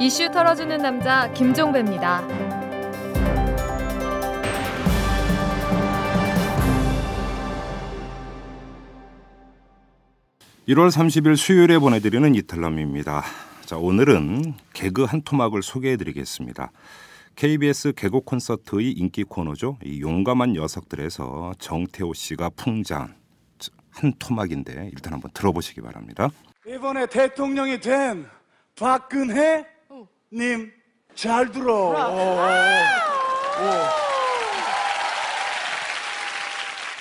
이슈 털어주는 남자 김종배입니다. 1월 30일 수요일에 보내드리는 이탈남입니다. 자, 오늘은 개그 한 토막을 소개해드리겠습니다. KBS 개그 콘서트의 인기 코너죠. 이 용감한 녀석들에서 정태호 씨가 풍자한 한 토막인데 일단 한번 들어보시기 바랍니다. 이번에 대통령이 된 박근혜 님 잘 들어. 오, 오, 오.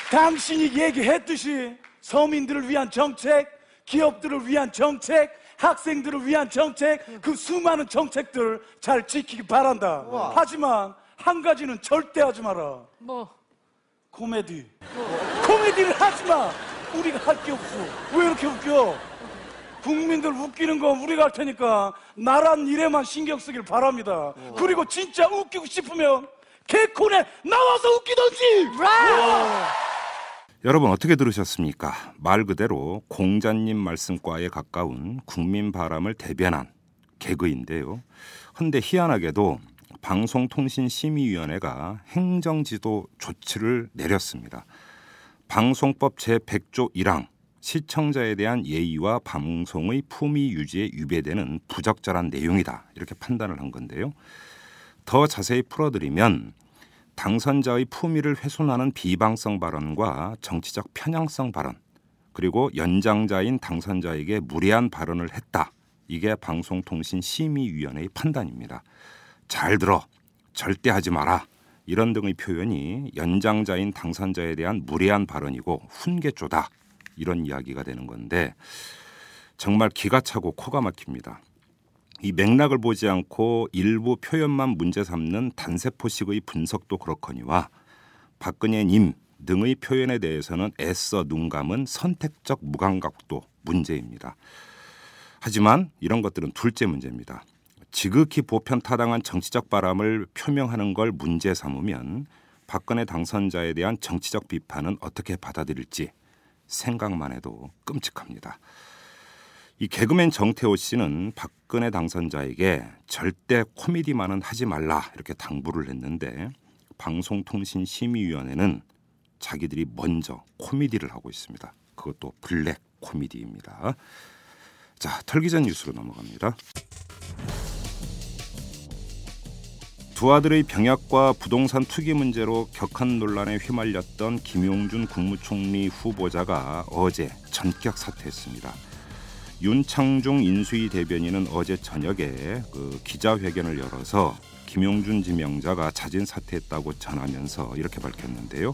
당신이 얘기했듯이 서민들을 위한 정책, 기업들을 위한 정책, 학생들을 위한 정책, 그 수많은 정책들 잘 지키기 바란다. 하지만 한 가지는 절대 하지 마라. 뭐? 코미디. 코미디를 하지 마. 우리가 할 게 없어. 왜 이렇게 웃겨? 국민들 웃기는 건 우리가 할 테니까 나란 일에만 신경 쓰길 바랍니다. 그리고 진짜 웃기고 싶으면 개콘에 나와서 웃기던지. 여러분 어떻게 들으셨습니까? 말 그대로 공자님 말씀과에 가까운 국민 바람을 대변한 개그인데요. 헌데 희한하게도 방송통신심의위원회가 행정지도 조치를 내렸습니다. 방송법 제100조 1항 시청자에 대한 예의와 방송의 품위 유지에 위배되는 부적절한 내용이다. 이렇게 판단을 한 건데요. 더 자세히 풀어드리면 당선자의 품위를 훼손하는 비방성 발언과 정치적 편향성 발언, 그리고 연장자인 당선자에게 무례한 발언을 했다. 이게 방송통신심의위원회의 판단입니다. 잘 들어. 절대 하지 마라. 이런 등의 표현이 연장자인 당선자에 대한 무례한 발언이고 훈계조다. 이런 이야기가 되는 건데 정말 기가 차고 코가 막힙니다. 이 맥락을 보지 않고 일부 표현만 문제 삼는 단세포식의 분석도 그렇거니와 박근혜님 등의 표현에 대해서는 애써 눈 감은 선택적 무감각도 문제입니다. 하지만 이런 것들은 둘째 문제입니다. 지극히 보편 타당한 정치적 바람을 표명하는 걸 문제 삼으면 박근혜 당선자에 대한 정치적 비판은 어떻게 받아들일지 생각만 해도 끔찍합니다. 이 개그맨 정태호 씨는 박근혜 당선자에게 절대 코미디만은 하지 말라 이렇게 당부를 했는데 방송통신심의위원회는 자기들이 먼저 코미디를 하고 있습니다. 그것도 블랙 코미디입니다. 자, 털기 전 뉴스로 넘어갑니다. 두 아들의 병역과 부동산 투기 문제로 격한 논란에 휘말렸던 김용준 국무총리 후보자가 어제 전격 사퇴했습니다. 윤창중 인수위 대변인은 어제 저녁에 그 기자회견을 열어서 김용준 지명자가 자진 사퇴했다고 전하면서 이렇게 밝혔는데요.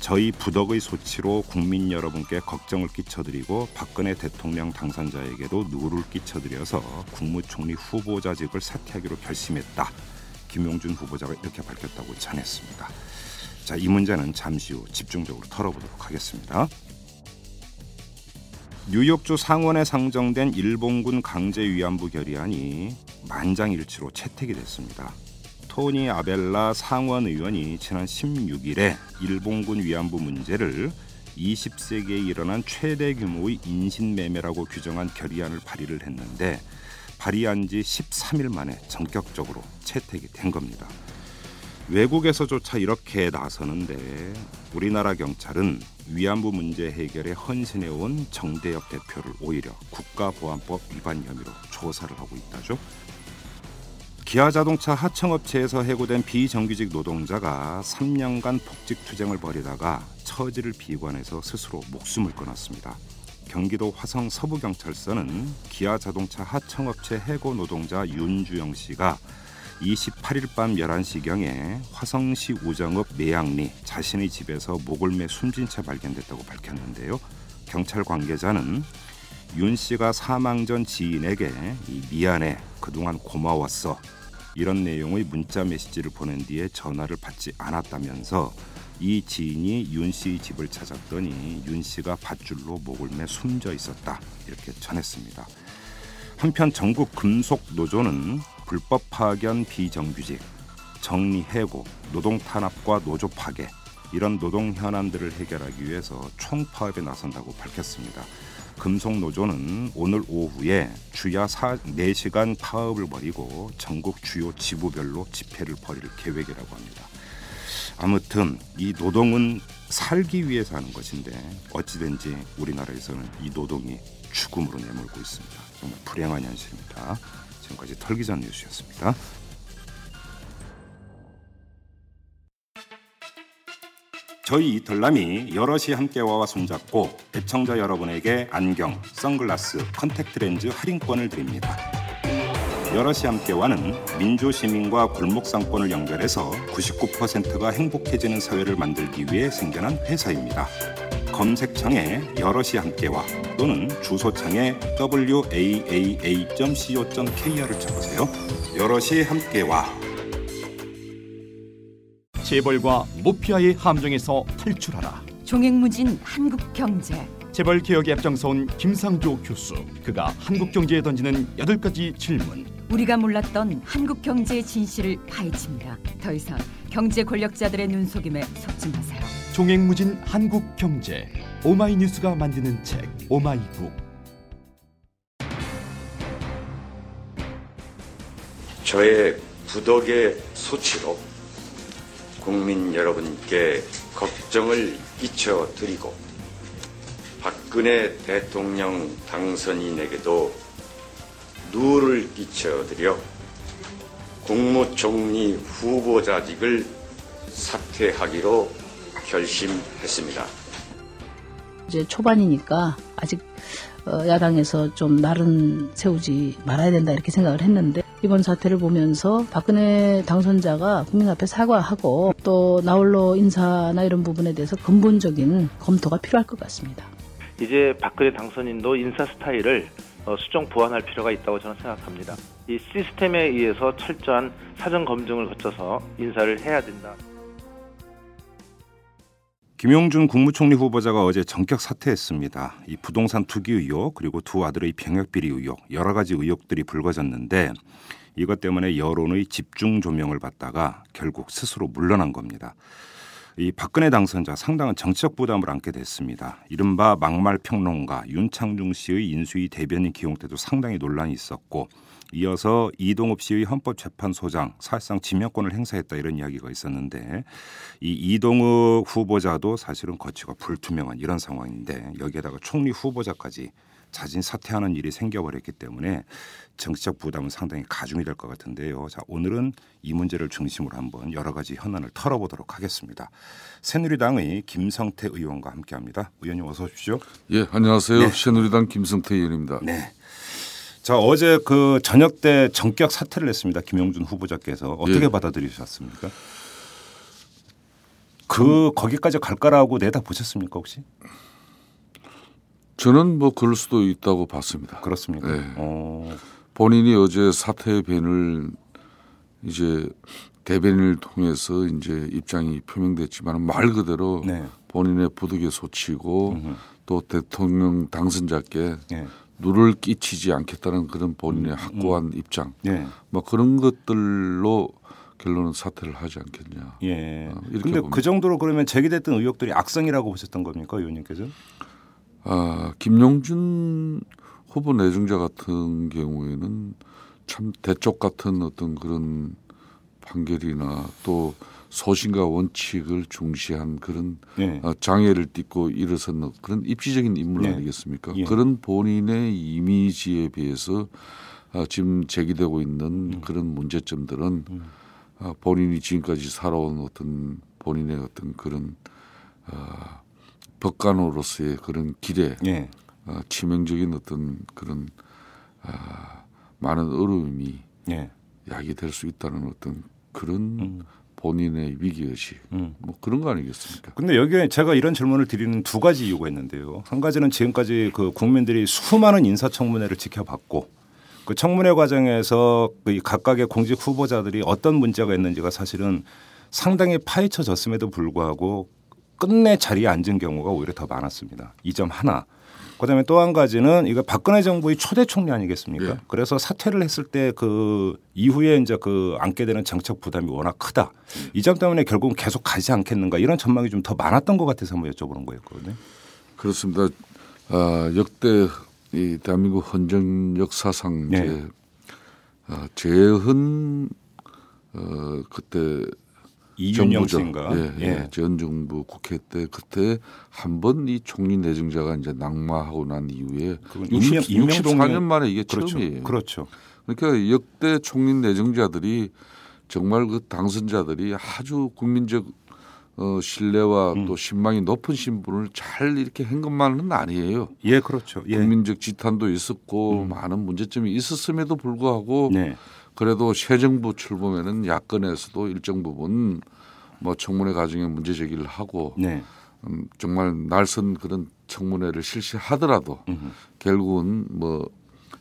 저희 부덕의 소치로 국민 여러분께 걱정을 끼쳐드리고 박근혜 대통령 당선자에게도 누를 끼쳐드려서 국무총리 후보자직을 사퇴하기로 결심했다. 김용준 후보자가 이렇게 밝혔다고 전했습니다. 자, 이 문제는 잠시 후 집중적으로 털어보도록 하겠습니다. 뉴욕주 상원에 상정된 일본군 강제 위안부 결의안이 만장일치로 채택이 됐습니다. 토니 아벨라 상원 의원이 지난 16일에 일본군 위안부 문제를 20세기에 일어난 최대 규모의 인신매매라고 규정한 결의안을 발의를 했는데 발의한 지 13일 만에 전격적으로 채택이 된 겁니다. 외국에서조차 이렇게 나서는데 우리나라 경찰은 위안부 문제 해결에 헌신해온 정대협 대표를 오히려 국가보안법 위반 혐의로 조사를 하고 있다죠. 기아자동차 하청업체에서 해고된 비정규직 노동자가 3년간 복직 투쟁을 벌이다가 처지를 비관해서 스스로 목숨을 끊었습니다. 경기도 화성 서부경찰서는 기아 자동차 하청업체 해고 노동자 윤주영 씨가 28일 밤 11시경에 화성시 우정읍 매양리 자신의 집에서 목을 매 숨진 채 발견됐다고 밝혔는데요. 경찰 관계자는 윤 씨가 사망 전 지인에게 미안해 그동안 고마웠어 이런 내용의 문자 메시지를 보낸 뒤에 전화를 받지 않았다면서 이 지인이 윤씨 집을 찾았더니 윤 씨가 밧줄로 목을 매 숨져 있었다 이렇게 전했습니다. 한편 전국 금속 노조는 불법 파견 비정규직, 정리 해고, 노동 탄압과 노조 파괴 이런 노동 현안들을 해결하기 위해서 총파업에 나선다고 밝혔습니다. 금속 노조는 오늘 오후에 주야 4시간 파업을 벌이고 전국 주요 지부별로 집회를 벌일 계획이라고 합니다. 아무튼 이 노동은 살기 위해서 하는 것인데 어찌된지 우리나라에서는 이 노동이 죽음으로 내몰고 있습니다. 정말 불행한 현실입니다. 지금까지 털기전 뉴스였습니다. 저희 이털남이 여럿이 함께와 손잡고 애청자 여러분에게 안경, 선글라스, 컨택트 렌즈 할인권을 드립니다. 여럿이 함께와는 민주 시민과 골목 상권을 연결해서 99%가 행복해지는 사회를 만들기 위해 생겨난 회사입니다. 검색창에 여럿이 함께와 또는 주소창에 waaa.co.kr을 쳐보세요. 여럿이 함께와 재벌과 모피아의 함정에서 탈출하라. 종횡무진 한국 경제. 재벌 개혁에 앞장서온 김상조 교수. 그가 한국 경제에 던지는 여덟 가지 질문. 우리가 몰랐던 한국 경제의 진실을 파헤칩니다. 더 이상 경제 권력자들의 눈속임에 속지 마세요. 종횡무진 한국 경제. 오마이뉴스가 만드는 책 오마이북. 저의 부덕의 소치로 국민 여러분께 걱정을 끼쳐드리고 박근혜 대통령 당선인에게도 누를 끼쳐드려 국무총리 후보자직을 사퇴하기로 결심했습니다. 이제 초반이니까 아직 어, 야당에서 좀 날은 세우지 말아야 된다 이렇게 생각을 했는데 이번 사태를 보면서 박근혜 당선자가 국민 앞에 사과하고 또 나홀로 인사나 이런 부분에 대해서 근본적인 검토가 필요할 것 같습니다. 이제 박근혜 당선인도 인사 스타일을 어, 수정 보완할 필요가 있다고 저는 생각합니다. 이 시스템에 의해서 철저한 사전 검증을 거쳐서 인사를 해야 된다. 김용준 국무총리 후보자가 어제 전격 사퇴했습니다. 이 부동산 투기 의혹 그리고 두 아들의 병역 비리 의혹 여러 가지 의혹들이 불거졌는데 이것 때문에 여론의 집중 조명을 받다가 결국 스스로 물러난 겁니다. 이 박근혜 당선자 상당한 정치적 부담을 안게 됐습니다. 이른바 막말 평론가 윤창중 씨의 인수위 대변인 기용 때도 상당히 논란이 있었고 이어서 이동욱 씨의 헌법재판소장 사실상 지명권을 행사했다 이런 이야기가 있었는데 이 이동욱 후보자도 사실은 거치가 불투명한 이런 상황인데 여기에다가 총리 후보자까지 자진 사퇴하는 일이 생겨버렸기 때문에 정치적 부담은 상당히 가중이 될 것 같은데요. 자, 오늘은 이 문제를 중심으로 한번 여러 가지 현안을 털어보도록 하겠습니다. 새누리당의 김성태 의원과 함께합니다. 의원님 어서 오십시오. 예, 안녕하세요. 네. 새누리당 김성태 의원입니다. 네. 자 어제 그 저녁 때 전격 사퇴를 했습니다. 김용준 후보자께서 어떻게 예. 받아들이셨습니까? 그 거기까지 갈 거라고 내다 보셨습니까 혹시? 저는 뭐 그럴 수도 있다고 봤습니다. 그렇습니까? 네. 어, 본인이 어제 사퇴 변을 이제 대변인을 통해서 이제 입장이 표명됐지만 말 그대로 네. 본인의 부득에 소치고 음흠. 또 대통령 당선자께 예. 누를 끼치지 않겠다는 그런 본인의 음, 확고한 입장 예. 뭐 그런 것들로 결론은 사퇴를 하지 않겠냐. 예. 어, 이렇게 근데 봅니다. 그 정도로 그러면 제기됐던 의혹들이 악성이라고 보셨던 겁니까, 의원님께서? 아, 김용준 후보 내정자 같은 경우에는 참 대쪽 같은 어떤 그런 판결이나 또 소신과 원칙을 중시한 그런 예. 어, 장애를 띠고 일어선 그런 입지적인 인물 네. 아니겠습니까? 예. 그런 본인의 이미지에 비해서 아, 지금 제기되고 있는 음. 그런 문제점들은 아, 본인이 지금까지 살아온 어떤 본인의 어떤 그런 아, 법관으로서의 그런 길에 예. 어, 치명적인 어떤 그런 아, 많은 어려움이 예. 야기될 수 있다는 어떤 그런 음. 본인의 위기의식 음. 뭐 그런 거 아니겠습니까? 근데 여기에 제가 이런 질문을 드리는 두 가지 이유가 있는데요. 한 가지는 지금까지 그 국민들이 수많은 인사청문회를 지켜봤고 그 청문회 과정에서 그 각각의 공직 후보자들이 어떤 문제가 있는지가 사실은 상당히 파헤쳐졌음에도 불구하고 끝내 자리에 앉은 경우가 오히려 더 많았습니다. 이 점 하나. 그다음에 또 한 가지는 이거 박근혜 정부의 초대 총리 아니겠습니까? 예. 그래서 사퇴를 했을 때 그 이후에 이제 그 안게 되는 정책 부담이 워낙 크다. 이점 때문에 결국은 계속 가지 않겠는가 이런 전망이 좀 더 많았던 것 같아서 한번 여쭤보는 거였거든요. 그렇습니다. 아, 역대 이 대한민국 헌정 역사상 네. 이제 어, 재헌 어 그때 정부죠. 씨인가? 예, 예. 전 정부 국회 때 그때 한 번 이 총리 내정자가 이제 낙마하고 난 이후에 그건 60, 임명- 64년 만에 이게 그렇죠. 처음이에요. 그렇죠. 그러니까 역대 총리 내정자들이 정말 그 당선자들이 아주 국민적 어, 신뢰와 음. 또 신망이 높은 신분을 잘 이렇게 한 것만은 아니에요. 예, 그렇죠. 예. 국민적 지탄도 있었고 많은 문제점이 있었음에도 불구하고 네. 그래도 새 정부 출범에는 야권에서도 일정 부분 뭐 청문회 과정에 문제 제기를 하고 네. 음, 정말 날선 그런 청문회를 실시하더라도 음. 결국은 뭐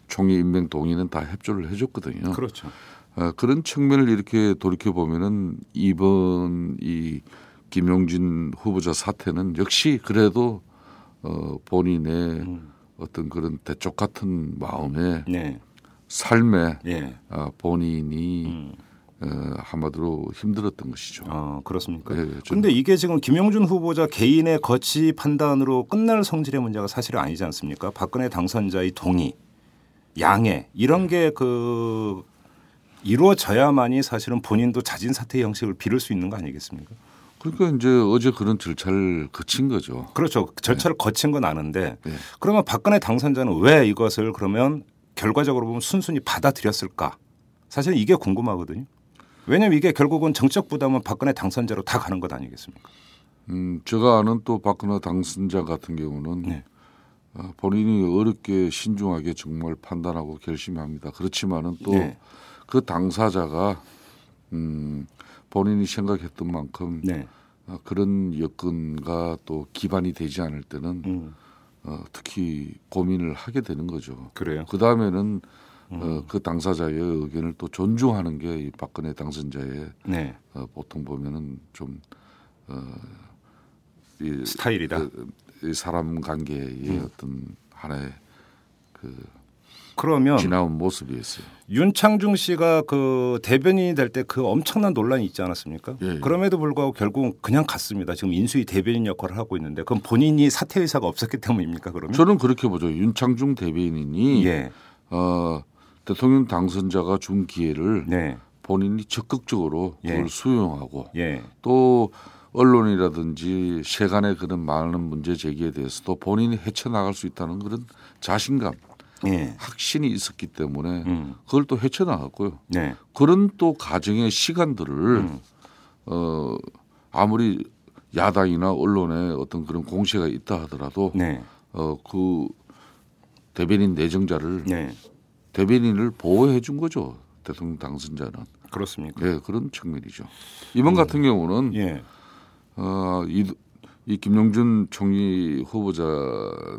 총리 임명 동의는 다 협조를 해줬거든요. 그렇죠. 어, 그런 측면을 이렇게 돌이켜 보면은 이번 이 김용진 후보자 사태는 역시 그래도 어, 본인의 어떤 그런 대쪽 같은 마음에 네. 삶에 예. 아, 본인이 음. 어, 한마디로 힘들었던 것이죠. 아, 그렇습니까? 예, 좀- 근데 이게 지금 김용준 후보자 개인의 거치 판단으로 끝날 성질의 문제가 사실은 아니지 않습니까? 박근혜 당선자의 동의, 양해 이런 게 그 이루어져야만이 사실은 본인도 자진 사퇴 형식을 빌을 수 있는 거 아니겠습니까? 그러니까 이제 어제 그런 절차를 거친 거죠. 그렇죠. 절차를 거친 건 아는데 네. 그러면 박근혜 당선자는 왜 이것을 그러면 결과적으로 보면 순순히 받아들였을까? 사실 이게 궁금하거든요. 왜냐하면 이게 결국은 정적 부담은 박근혜 당선자로 다 가는 것 아니겠습니까? 음, 제가 아는 또 박근혜 당선자 같은 경우는 네. 어, 본인이 어렵게 신중하게 정말 판단하고 결심합니다. 그렇지만은 또 네. 그 당사자가 음, 본인이 생각했던 만큼 네. 어, 그런 여건과 또 기반이 되지 않을 때는 음, 어, 특히 고민을 하게 되는 거죠. 그래요. 그 다음에는 음. 어, 그 당사자의 의견을 또 존중하는 게 이 박근혜 당선자의 네. 어, 보통 보면은 좀 어, 이, 스타일이다. 음. 그, 이 사람 관계의 어떤 하나의 그 그러면 지나온 모습이었어요. 윤창중 씨가 그 대변인이 될 때 그 엄청난 논란이 있지 않았습니까? 예, 예. 그럼에도 불구하고 결국 그냥 갔습니다. 지금 인수위 대변인 역할을 하고 있는데 그럼 본인이 사퇴 의사가 없었기 때문입니까? 그러면? 저는 그렇게 보죠. 윤창중 대변인이 예. 어, 대통령 당선자가 준 기회를 네. 본인이 적극적으로 예. 그걸 수용하고 예. 또 언론이라든지 세간의 그런 많은 문제 제기에 대해서도 본인이 헤쳐나갈 수 있다는 그런 자신감, 예. 확신이 있었기 때문에 음. 그걸 또 헤쳐나갔고요. 네. 그런 또 가정의 시간들을 음. 어 아무리 야당이나 언론에 어떤 그런 공세가 있다 하더라도 네. 어그 대변인 내정자를 네. 대변인을 보호해 준 거죠. 대통령 당선자는. 그렇습니까? 네, 그런 측면이죠. 이번 같은 경우는 예. 어, 이, 이 김용준 총리 후보자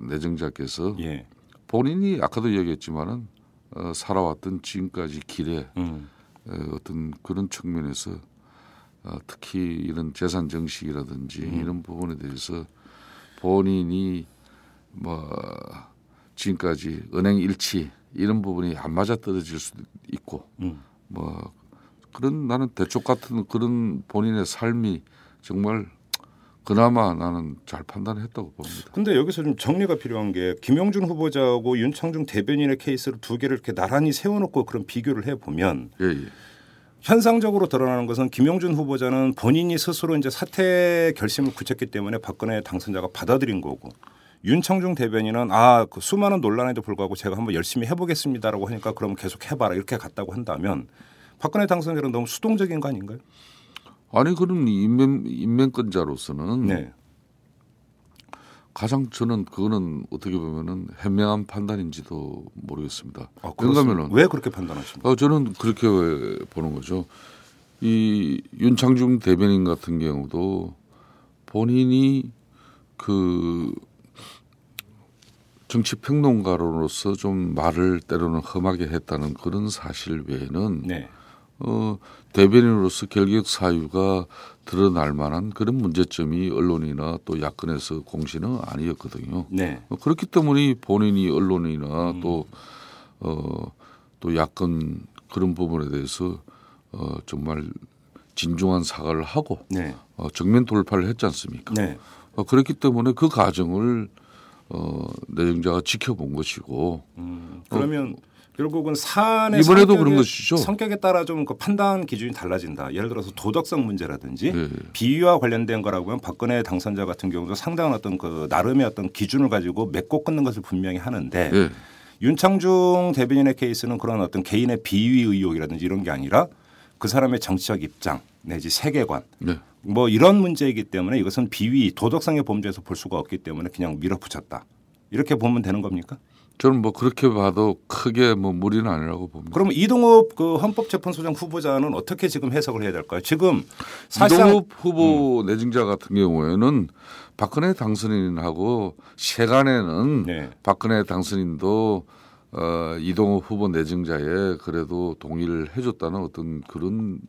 내정자께서 예. 본인이 아까도 얘기했지만은 어, 살아왔던 지금까지 길에 음. 어, 어떤 그런 측면에서 어, 특히 이런 재산 정식이라든지 음. 이런 부분에 대해서 본인이 뭐 지금까지 은행 일치 이런 부분이 안 맞아 떨어질 수도 있고 음. 뭐 그런 나는 대쪽 같은 그런 본인의 삶이 정말 그나마 나는 잘 판단했다고 봅니다. 근데 여기서 좀 정리가 필요한 게 김용준 후보자하고 윤창중 대변인의 케이스를 두 개를 이렇게 나란히 세워놓고 그런 비교를 해 보면 예, 예. 현상적으로 드러나는 것은 김용준 후보자는 본인이 스스로 이제 사퇴 결심을 굳혔기 때문에 박근혜 당선자가 받아들인 거고 윤창중 대변인은 아, 그 수많은 논란에도 불구하고 제가 한번 열심히 해보겠습니다라고 하니까 그럼 계속 해봐라 이렇게 갔다고 한다면 박근혜 당선자는 너무 수동적인 거 아닌가요? 아니 그런 인명 인명권자로서는 네. 가장 저는 그거는 어떻게 보면은 현명한 판단인지도 모르겠습니다. 아? 왜냐하면은 왜 그렇게 판단하십니까? 어, 저는 그렇게 보는 거죠. 이 윤창중 대변인 같은 경우도 본인이 그 정치 평론가로서 좀 말을 때로는 험하게 했다는 그런 사실 외에는 네. 어, 대변인으로서 결격 사유가 드러날 만한 그런 문제점이 언론이나 또 야권에서 공시는 아니었거든요. 네. 어, 그렇기 때문에 본인이 언론이나 또, 어, 또 야권 그런 부분에 대해서 어, 정말 진중한 사과를 하고 네. 어, 정면 돌파를 했지 않습니까? 네. 어, 그렇기 때문에 그 과정을 어, 내정자가 지켜본 것이고 음, 그러면 결국은 사안의 이번에도 성격에- 그런 것이죠. 성격에 따라 좀 그 판단 기준이 달라진다. 예를 들어서 도덕성 문제라든지 예. 비위와 관련된 거라고 하면 박근혜 당선자 같은 경우도 상당한 어떤 그 나름의 어떤 기준을 가지고 맺고 끊는 것을 분명히 하는데 예. 윤창중 대변인의 케이스는 그런 어떤 개인의 비위 의혹이라든지 이런 게 아니라 그 사람의 정치적 입장 내지 세계관 네. 뭐 이런 문제이기 때문에 이것은 비위 도덕성의 범죄에서 볼 수가 없기 때문에 그냥 밀어붙였다. 이렇게 보면 되는 겁니까? 저는 뭐 그렇게 봐도 크게 뭐 무리는 아니라고 봅니다. 그러면 이동욱 그 헌법재판소장 후보자는 어떻게 지금 해석을 해야 될까요? 지금 사실상 음. 이동욱 후보 내정자 같은 경우에는 박근혜 당선인하고 세간에는 네. 박근혜 당선인도 어, 이동욱 후보 내정자에 그래도 동의를 해줬다는 어떤 그런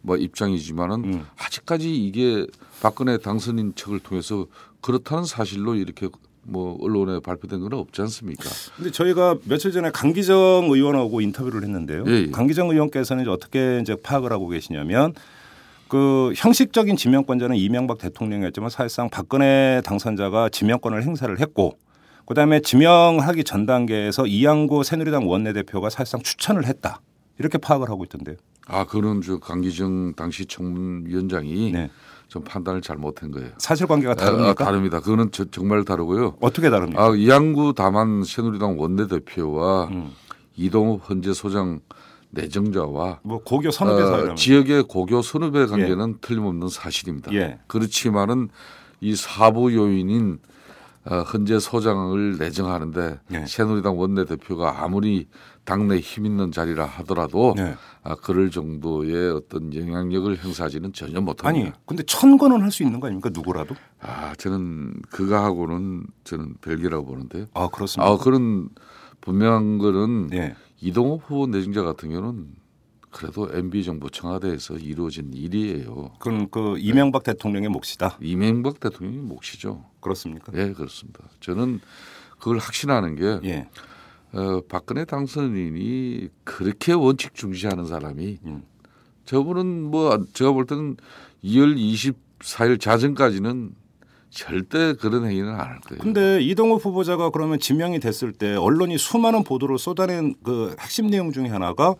뭐 입장이지만은 음. 아직까지 이게 박근혜 당선인 측을 통해서 그렇다는 사실로 이렇게 뭐 언론에 발표된 건 없지 않습니까? 근데 저희가 며칠 전에 강기정 의원하고 인터뷰를 했는데요. 예, 예. 강기정 의원께서는 이제 어떻게 이제 파악을 하고 계시냐면 그 형식적인 지명권자는 이명박 대통령이었지만 사실상 박근혜 당선자가 지명권을 행사를 했고 그다음에 지명하기 전 단계에서 이양구 새누리당 원내대표가 사실상 추천을 했다. 이렇게 파악을 하고 있던데요. 아 그런 저 강기정 당시 청문위원장이 네. 좀 판단을 잘못한 거예요. 사실관계가 다릅니까? 아, 다릅니다. 그거는 저- 정말 다르고요. 어떻게 다릅니까? 아, 이양구 다만 새누리당 원내대표와 음. 이동욱 헌재 소장 내정자와 뭐 고교 선후배 어, 지역의 고교 선후배 관계는 틀림없는 사실입니다. 예. 그렇지만은 이 사부 요인인 어, 헌재 소장을 내정하는데 예. 새누리당 원내대표가 아무리 당내 힘 있는 자리라 하더라도 네. 아, 그럴 정도의 어떤 영향력을 행사하지는 전혀 못합니다. 아니 근데 천 건은 할 수 있는 거 아닙니까 누구라도? 아, 저는 그거하고는 저는 별개라고 보는데요. 아 그렇습니다. 아, 그런 분명한 거는 예. 이동욱 후보 내정자 같은 경우는 그래도 MB 정부 청와대에서 이루어진 일이에요. 그건 그 이명박 대통령의 몫이다. 이명박 대통령이 몫이죠. 그렇습니까? 예, 그렇습니다. 저는 그걸 확신하는 게 예. 어, 박근혜 당선인이 그렇게 원칙 중시하는 사람이 음. 저분은 뭐 제가 볼 때는 2월 24일 자정까지는 절대 그런 행위는 안 할 거예요. 근데 이동욱 후보자가 그러면 지명이 됐을 때 언론이 수많은 보도를 쏟아낸 그 핵심 내용 중에 하나가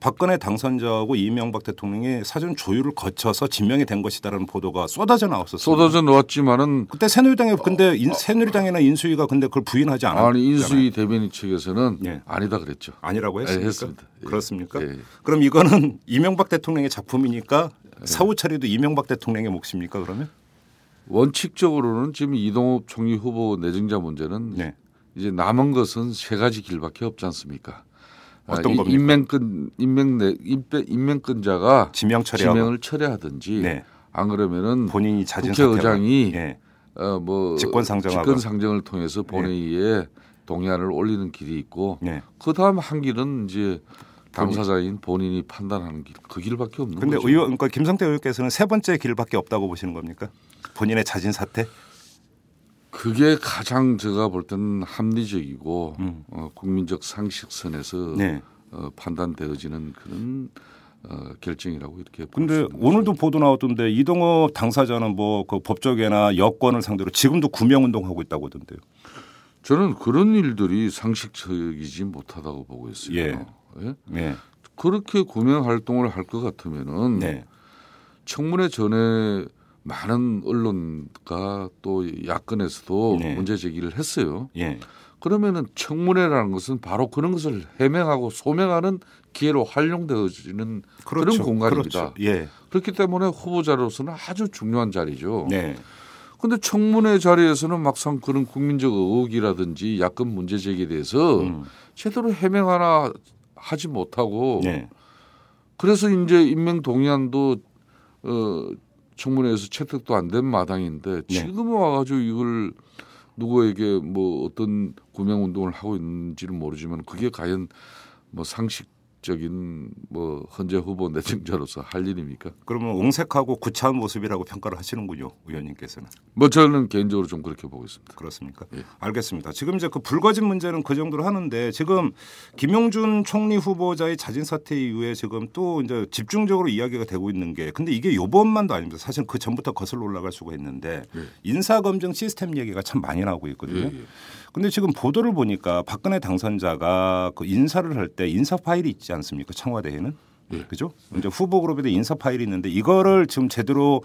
박근혜 당선자하고 이명박 대통령이 사전 조율을 거쳐서 지명이 된 것이다라는 보도가 쏟아져 나왔었어요. 쏟아져 나왔지만은 그때 새누리당에 근데 인, 새누리당이나 인수위가 근데 그걸 부인하지 않았잖아요. 아니 인수위 대변인 측에서는 예. 아니다 그랬죠. 아니라고 예, 했습니까? 했습니다. 예. 그렇습니까? 예. 그럼 이거는 이명박 대통령의 작품이니까 사후 처리도 이명박 대통령의 몫입니까? 그러면? 원칙적으로는 지금 이동욱 총리 후보 내정자 문제는 네. 이제 남은 것은 세 가지 길밖에 없지 않습니까? 어떤 이- 겁니까? 임명권 임명 내 임배, 임명권자가 지명 처리하고 지명을 철회하든지 네. 안 그러면은 본인이 자진 국회의장이 사퇴하고. 예. 어뭐 직권 상정하고. 직권 상정을 통해서 본회의에 동의안을 올리는 길이 있고 네. 그 다음 한 길은 이제 당사자인 본인이 판단하는 길 그 길밖에 없는 근데 거죠. 의원 그러니까 김성태 의원께서는 세 번째 길밖에 없다고 보시는 겁니까? 본인의 자진 사퇴? 그게 가장 제가 볼 때는 합리적이고 음. 어, 국민적 상식선에서 네. 어, 판단되어지는 그런 어, 결정이라고 이렇게 볼 근데 오늘도 보도 나왔던데 이동욱 당사자는 뭐 그 법조계나 여권을 상대로 지금도 구명 운동하고 있다고 하던데요. 저는 그런 일들이 상식적이지 못하다고 보고 있어요. 예. 예? 네. 그렇게 구명 활동을 할 것 같으면은 네. 청문회 전에 많은 언론과 또 야권에서도 네. 문제 제기를 했어요. 예. 그러면은 청문회라는 것은 바로 그런 것을 해명하고 소명하는 기회로 활용되어지는 그런 공간입니다. 그렇죠. 예. 그렇기 때문에 후보자로서는 아주 중요한 자리죠. 네. 그런데 청문회 자리에서는 막상 그런 국민적 의혹이라든지 야권 문제 제기에 대해서 음. 제대로 해명 하나 하지 못하고 네. 그래서 이제 임명 동의안도 어 청문회에서 채택도 안 된 마당인데 네. 지금 와가지고 이걸 누구에게 뭐 어떤 구명 운동을 하고 있는지는 모르지만 그게 과연 뭐 상식 일 적인 뭐 헌재 후보 내정자로서 할 일입니까? 그러면 옹색하고 구차한 모습이라고 평가를 하시는군요, 의원님께서는. 뭐 저는 개인적으로 좀 그렇게 보고 있습니다. 그렇습니까? 예. 알겠습니다. 지금 이제 그 불거진 문제는 그 정도로 하는데 지금 김용준 총리 후보자의 자진 사퇴 이후에 지금 또 이제 집중적으로 이야기가 되고 있는 게 근데 이게 요번만도 아닙니다. 사실 그 전부터 거슬러 올라갈 수가 있는데 인사 검증 시스템 얘기가 참 많이 나오고 있거든요. 예, 예. 근데 지금 보도를 보니까 박근혜 당선자가 그 인사를 할 때 인사 파일이 있지 않습니까? 청와대에는. 예. 그죠? 이제 후보 그룹에도 인사 파일이 있는데 이거를 지금 제대로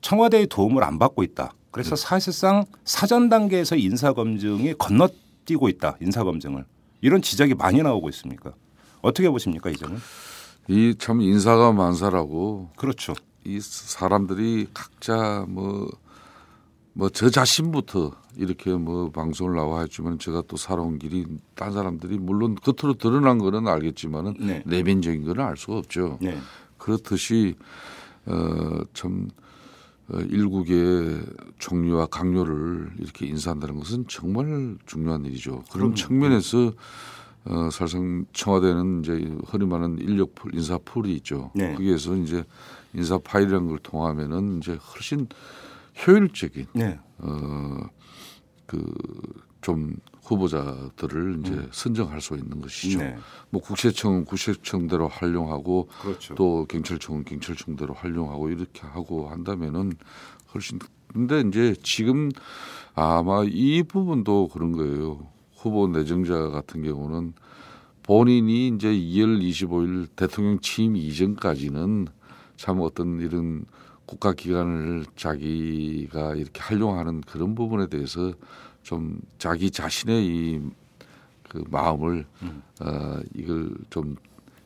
청와대의 도움을 안 받고 있다. 그래서 네. 사실상 사전 단계에서 인사 검증이 건너뛰고 있다. 인사 검증을. 이런 지적이 많이 나오고 있습니까? 어떻게 보십니까, 이 점은? 이 참 인사가 만사라고 그렇죠. 이 사람들이 각자 뭐 뭐 저 자신부터 이렇게 뭐 방송을 나와 했지만 제가 또 살아온 길이 딴 사람들이 물론 겉으로 드러난 거는 알겠지만은 네. 내면적인 거는 알 수가 없죠. 네. 그렇듯이 어참 어, 일국의 총리와 강요를 이렇게 인사한다는 것은 정말 중요한 일이죠. 그런 그럼요. 측면에서 어, 사실상 청와대는 이제 흔히 말하는 인력 풀, 인사 풀이 있죠. 네. 거기에서 이제 인사 파일이라는 걸 통하면은 이제 훨씬 효율적인 네. 그좀 후보자들을 이제 선정할 수 있는 것이죠. 음. 네. 뭐 국세청 국세청대로 활용하고 그렇죠. 또 경찰청은 경찰청대로 활용하고 이렇게 하고 한다면은 훨씬 근데 이제 지금 아마 이 부분도 그런 거예요. 후보 내정자 같은 경우는 본인이 이제 2월 25일 대통령 취임 이전까지는 참 어떤 이런 국가 기관을 자기가 이렇게 활용하는 그런 부분에 대해서 좀 자기 자신의 이 그 마음을 어, 이걸 좀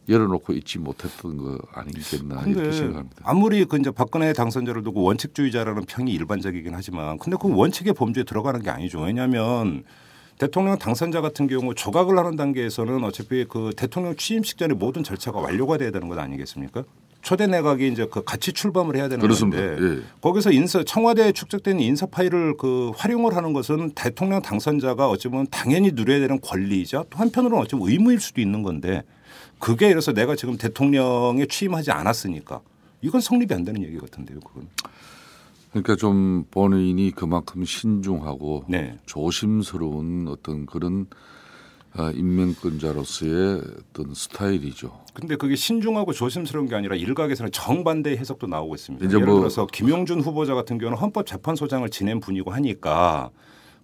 열어놓고 있지 못했던 거 아니겠나 이렇게 생각합니다. 아무리 그 이제 박근혜 당선자를 두고 원칙주의자라는 평이 일반적이긴 하지만 근데 그 원칙의 범주에 들어가는 게 아니죠. 왜냐하면 대통령 당선자 같은 경우 조각을 하는 단계에서는 어차피 그 대통령 취임식 전에 모든 절차가 완료가 돼야 되는 것 아니겠습니까? 초대 내각이 이제 그 같이 출범을 해야 되는 그렇습니다. 건데 예. 거기서 인사 청와대에 축적된 인사 파일을 그 활용을 하는 것은 대통령 당선자가 어찌 보면 당연히 누려야 되는 권리이자 또 한편으로는 어찌 보면 의무일 수도 있는 건데 그게 이래서 내가 지금 대통령에 취임하지 않았으니까 이건 성립이 안 되는 얘기 같은데요, 그건. 그러니까 좀 본인이 그만큼 신중하고 네. 조심스러운 어떤 그런 아, 인명권자로서의 어떤 스타일이죠. 근데 그게 신중하고 조심스러운 게 아니라 일각에서는 정반대의 해석도 나오고 있습니다. 예를 뭐- 들어서 김용준 후보자 같은 경우는 헌법재판소장을 지낸 분이고 하니까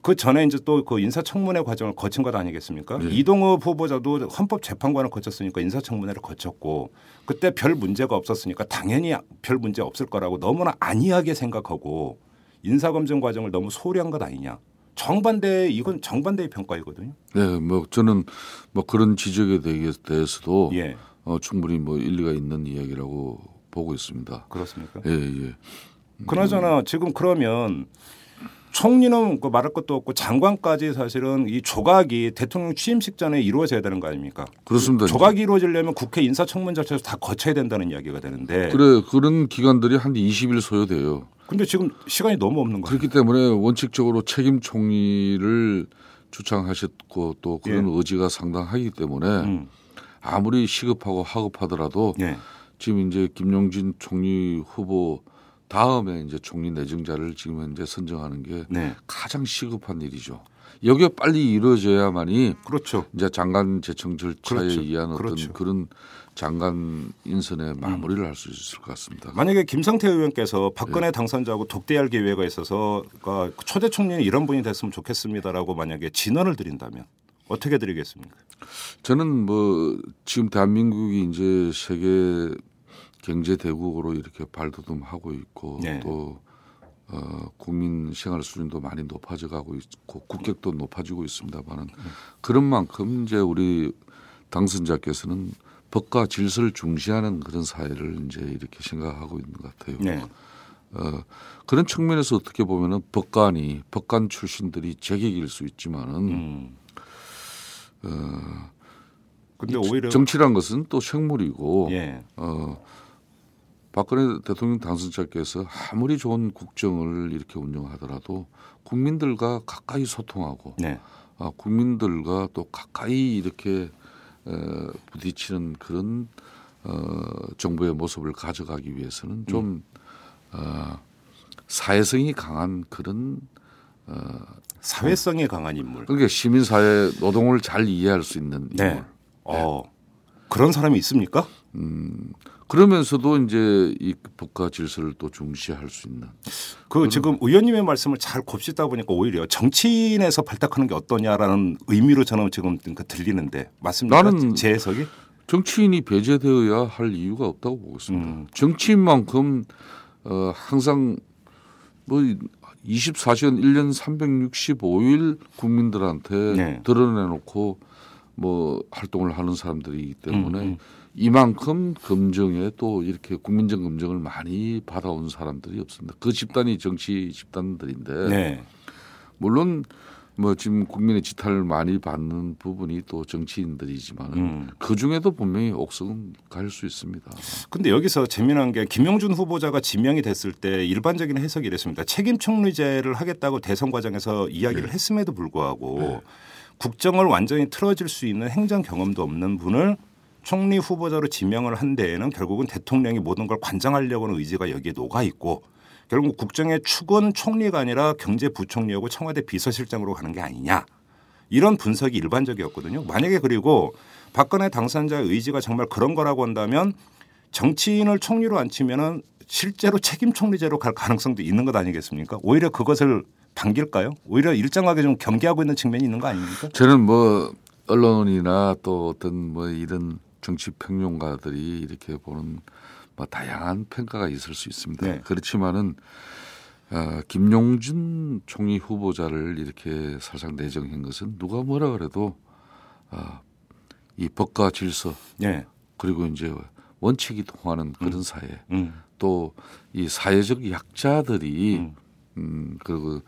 그 전에 이제 또 그 인사청문회 과정을 거친 것 아니겠습니까? 네. 이동엽 후보자도 헌법재판관을 거쳤으니까 인사청문회를 거쳤고 그때 별 문제가 없었으니까 당연히 별 문제 없을 거라고 너무나 안이하게 생각하고 인사검증 과정을 너무 소홀히 한 것 아니냐. 정반대 이건 정반대의 평가이거든요. 네, 뭐 저는 뭐 그런 지적에 대해- 대해서도 예. 어, 충분히 뭐 일리가 있는 이야기라고 보고 있습니다. 그렇습니까? 예, 예. 그나저나 지금 그러면 총리는 그 말할 것도 없고 장관까지 사실은 이 조각이 대통령 취임식 전에 이루어져야 되는 거 아닙니까? 그렇습니다. 조각이 이루어지려면 국회 인사청문 절차에서 다 거쳐야 된다는 이야기가 되는데. 그래 그런 기관들이 한 20일 소요돼요. 근데 지금 시간이 너무 없는 거예요. 그렇기 때문에 원칙적으로 책임 총리를 주창하셨고 또 그런 의지가 상당하기 때문에 음. 아무리 시급하고 하급하더라도 예. 지금 이제 김용진 총리 후보 다음에 이제 총리 내정자를 지금 현재 선정하는 게 네. 가장 시급한 일이죠. 여기가 빨리 이루어져야만이 그렇죠. 이제 장관 제청 절차에 그렇죠. 의한 어떤 그렇죠. 그런 장관 인선의 마무리를 할수 있을 것 같습니다. 만약에 김상태 의원께서 예. 박근혜 당선자하고 독대할 기회가 있어서 그러니까 초대 총리는 이런 분이 됐으면 좋겠습니다라고 만약에 진언을 드린다면 어떻게 드리겠습니까? 저는 뭐 지금 대한민국이 이제 세계 경제 대국으로 이렇게 발돋움하고 있고 네. 또 어, 국민 생활 수준도 많이 높아져 가고 있고 국격도 높아지고 있습니다만은 그런 만큼 이제 우리 당선자께서는 법과 질서를 중시하는 그런 사회를 이제 이렇게 생각하고 있는 것 같아요. 네. 어, 그런 측면에서 어떻게 보면은 법관이 법관 출신들이 제격일 수 있지만은 음. 근데 이 오히려 정치란 것은 또 생물이고 예. 어, 박근혜 대통령 당선자께서 아무리 좋은 국정을 이렇게 운영하더라도 국민들과 가까이 소통하고 네. 아, 국민들과 또 가까이 이렇게 어, 부딪히는 그런 어, 정부의 모습을 가져가기 위해서는 좀 어, 사회성이 강한 그런 어, 사회성이 강한 인물. 그러니까 시민사회 노동을 잘 이해할 수 있는 인물. 네. 어, 그런 사람이 있습니까? 음, 그러면서도 이제 이 법과 질서를 또 중시할 수 있는. 그 지금 의원님의 말씀을 잘 곱씹다 보니까 오히려 정치인에서 발탁하는 게 어떠냐라는 의미로 저는 지금 그러니까 들리는데 맞습니까? 나는 제 해석이? 정치인이 배제되어야 할 이유가 없다고 보고 있습니다. 음. 정치인만큼 어, 항상 뭐 24시간 1년 365일 국민들한테 네. 드러내놓고 뭐 활동을 하는 사람들이기 때문에 음, 음. 이만큼 검증에 또 이렇게 국민적 검증을 많이 받아온 사람들이 없습니다. 그 집단이 정치 집단들인데 네. 물론 뭐 지금 국민의 지탄을 많이 받는 부분이 또 정치인들이지만 은 음. 그 중에도 분명히 옥석은 갈 수 있습니다. 근데 여기서 재미난 게 김영준 후보자가 지명이 됐을 때 일반적인 해석이 이랬습니다. 책임 총리제를 하겠다고 대선 과정에서 이야기를 했음에도 불구하고 국정을 완전히 틀어질 수 있는 행정 경험도 없는 분을 총리 후보자로 지명을 한 데에는 결국은 대통령이 모든 걸 관장하려고 하는 의지가 여기에 녹아 있고 결국 국정의 축은 총리가 아니라 경제부총리하고 청와대 비서실장으로 가는 게 아니냐. 이런 분석이 일반적이었거든요. 만약에 그리고 박근혜 당선자의 의지가 정말 그런 거라고 한다면 정치인을 총리로 앉히면은 실제로 책임 총리제로 갈 가능성도 있는 것 아니겠습니까? 오히려 그것을 반길까요? 오히려 일정하게 좀 경계하고 있는 측면이 있는 거 아닙니까? 저는 뭐 언론이나 또 어떤 뭐 이런 정치 평론가들이 이렇게 보는 뭐 다양한 평가가 있을 수 있습니다. 네. 그렇지만은 어, 김용준 총리 후보자를 이렇게 살짝 내정한 것은 누가 뭐라 그래도 어, 이 법과 질서 네. 그리고 이제 원칙이 통하는 그런 사회 음. 또 이 사회적 약자들이 음. 음, 그리고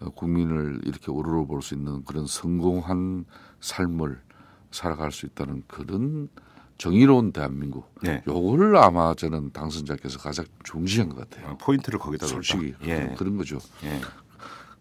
어, 국민을 이렇게 우러러 볼 수 있는 그런 성공한 삶을 살아갈 수 있다는 그런 정의로운 대한민국. 네. 요거를 아마 저는 당선자께서 가장 중시한 것 같아요. 어, 포인트를 거기다. 솔직히 예. 그런 거죠. 예.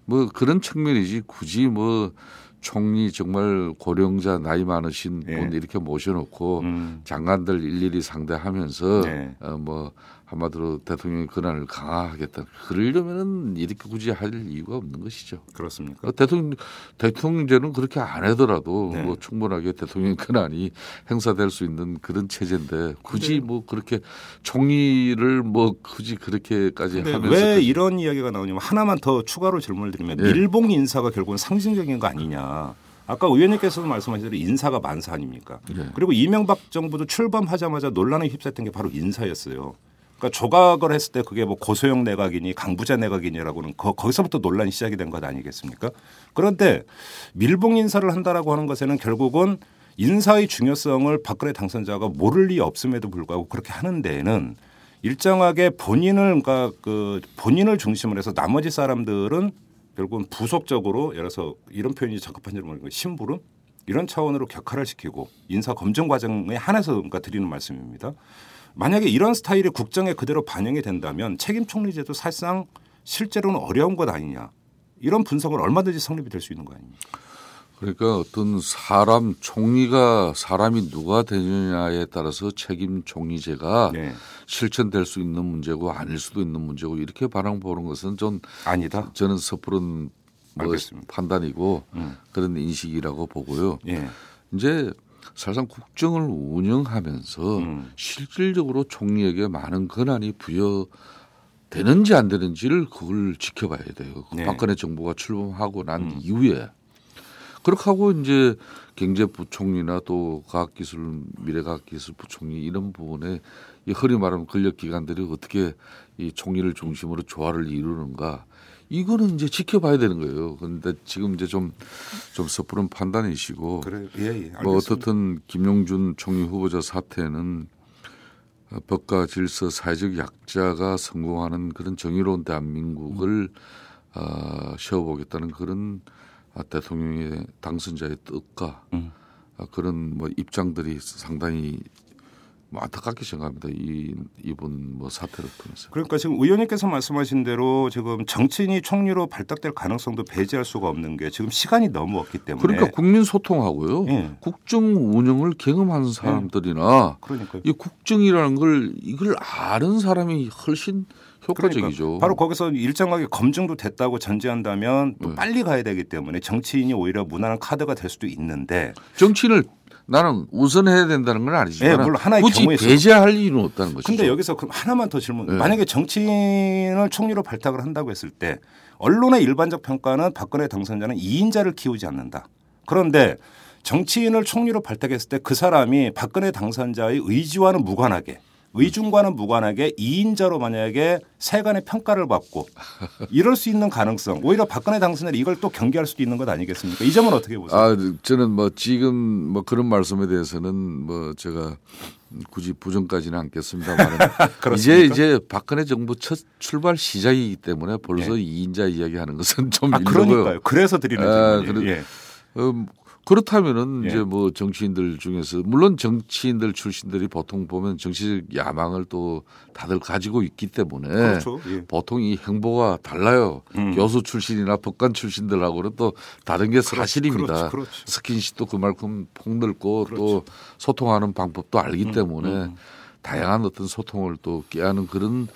뭐 그런 측면이지 굳이 뭐 총리 정말 고령자 나이 많으신 예. 분 이렇게 모셔놓고 음. 장관들 일일이 상대하면서 네. 어, 뭐 한마디로 대통령의 권한을 강화하겠다. 그러려면은 이렇게 굳이 할 이유가 없는 것이죠. 그렇습니까? 어, 대통령 대통령제는 그렇게 안 하더라도 네. 뭐 충분하게 대통령 권한이 행사될 수 있는 그런 체제인데 굳이 뭐 그렇게 총리를 뭐 굳이 그렇게까지 하면서 왜 이런 이야기가 나오냐면 하나만 더 추가로 질문을 드리면 예. 밀봉 인사가 결국은 상징적인 거 아니냐. 아까 의원님께서도 말씀하신 대로 인사가 만사 아닙니까? 예. 그리고 이명박 정부도 출범하자마자 논란에 휩싸였던 게 바로 인사였어요. 그러니까 조각을 했을 때 그게 뭐 고소영 내각이니 강부자 내각이니라고는 거, 거기서부터 논란이 시작이 된 것 아니겠습니까? 그런데 밀봉 인사를 한다라고 하는 것에는 결국은 인사의 중요성을 박근혜 당선자가 모를 리 없음에도 불구하고 그렇게 하는 데에는 일정하게 본인을 그러니까 그 본인을 중심으로 해서 나머지 사람들은 결국은 부속적으로 예를 들어서 이런 표현이 적합한지 모르겠는데 심부름 이런 차원으로 격화를 시키고 인사 검증 과정에 한해서 그러니까 드리는 말씀입니다. 만약에 이런 스타일이 국정에 그대로 반영이 된다면 책임 총리제도 사실상 실제로는 어려운 것 아니냐 이런 분석은 얼마든지 성립이 될 수 있는 거 아닙니까? 그러니까 어떤 사람 총리가 사람이 누가 되느냐에 따라서 책임 총리제가 네. 실천될 수 있는 문제고 아닐 수도 있는 문제고 이렇게 반응 보는 것은 좀 아니다. 저는 섣부른 뭐. 판단이고 음. 그런 인식이라고 보고요. 예. 이제 사실상 국정을 운영하면서 음. 실질적으로 총리에게 많은 권한이 부여 되는지 안 되는지를 그걸 지켜봐야 돼요. 그 네. 박근혜 정부가 출범하고 난 음. 이후에 그렇게 하고 이제 경제부총리나 또 과학기술 미래과학기술부총리 이런 부분에 이 허리 말하면 권력 기관들이 어떻게 이 총리를 중심으로 조화를 이루는가 이거는 이제 지켜봐야 되는 거예요. 그런데 지금 이제 좀 좀 섣부른 판단이시고 그래 예, 예. 알겠습니다. 뭐 어떻든 김용준 총리 후보자 사태는 어, 법과 질서 사회적 약자가 성공하는 그런 정의로운 대한민국을 어, 세워보겠다는 그런 아, 대통령의 당선자의 뜻과 음. 아, 그런 뭐 입장들이 상당히 뭐 안타깝게 생각합니다. 이 이번 뭐 사태를 통해서. 그러니까 지금 의원님께서 말씀하신 대로 지금 정치인이 총리로 발탁될 가능성도 배제할 수가 없는 게 지금 시간이 너무 없기 때문에 그러니까 국민 소통하고요. 예. 국정 운영을 경험하는 사람들이나 그러니까 이 국정이라는 걸 이걸 아는 사람이 훨씬 효과적이죠. 그러니까 바로 거기서 일정하게 검증도 됐다고 전제한다면 또 네. 빨리 가야 되기 때문에 정치인이 오히려 무난한 카드가 될 수도 있는데 정치인을 나는 우선해야 된다는 건 아니지만 예, 물론 하나의 굳이 경우에. 배제할 이유는 없다는 것이죠. 근데 여기서 그럼 하나만 더 질문. 네. 만약에 정치인을 총리로 발탁을 한다고 했을 때 언론의 일반적 평가는 박근혜 당선자는 2인자를 키우지 않는다. 그런데 정치인을 총리로 발탁했을 때 그 사람이 박근혜 당선자의 의지와는 무관하게 의중과는 무관하게 2인자로 만약에 세간의 평가를 받고 이럴 수 있는 가능성 오히려 박근혜 당선자는 이걸 또 경계할 수도 있는 것 아니겠습니까? 이 점은 어떻게 보세요? 아, 저는 뭐 지금 뭐 그런 말씀에 대해서는 뭐 제가 굳이 부정까지는 않겠습니다만? 이제 이제 박근혜 정부 첫 출발 시작이기 때문에 벌써 이 2인자 이야기하는 것은 좀 아. 그러니까요. 그래서 드리는 아, 질문이에요. 그래- 예. 어, 그렇다면은 예. 이제 뭐 정치인들 중에서 물론 정치인들 출신들이 보통 보면 정치적 야망을 또 다들 가지고 있기 때문에 그렇죠. 예. 보통 이 행보가 달라요. 음. 교수 출신이나 법관 출신들하고는 또 다른 게 사실입니다. 그렇죠, 그렇죠. 스킨십도 그만큼 폭넓고 또 소통하는 방법도 알기 음, 때문에 다양한 어떤 소통을 또 꾀하는 그런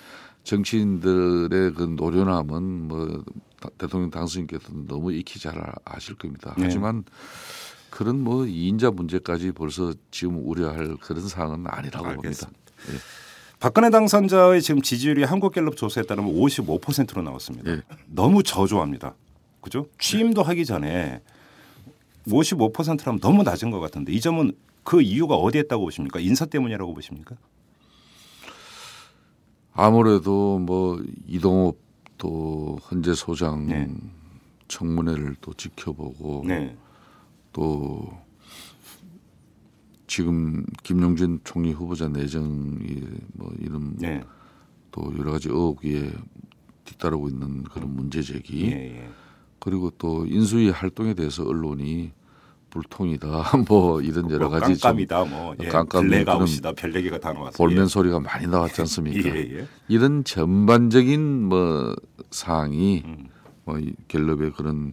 정치인들의 그 노련함은 뭐 다- 대통령 당선인께서는 너무 익히 잘 아- 아실 겁니다. 네. 하지만 그런 뭐 2인자 문제까지 벌써 지금 우려할 그런 사항은 아니라고 봅니다. 알겠습니다. 박근혜 당선자의 지금 지지율이 한국갤럽 조사에 따르면 55%로 나왔습니다. 예. 너무 저조합니다. 그죠? 취임도 하기 전에 55%라면 너무 낮은 것 같은데 이 점은 그 이유가 어디에 있다고 보십니까? 인사 때문이라고 보십니까? 아무래도 뭐 이동업 또 헌재 소장 네. 청문회를 또 지켜보고 네. 또 지금 김용진 총리 후보자 내정이 뭐 이런 네. 또 여러 가지 의혹 위에 뒤따르고 있는 그런 문제 제기 예, 예. 그리고 또 인수위 활동에 대해서 언론이 불통이다 뭐 이런 여러 뭐 가지 좀 깜깜이다 뭐 예. 깜깜이 블랙아웃이다 별 얘기가 다 나왔어요. 볼멘 소리가 많이 나왔지 않습니까? 예, 예. 이런 전반적인 뭐 사항이 음. 뭐이 갤럽의 그런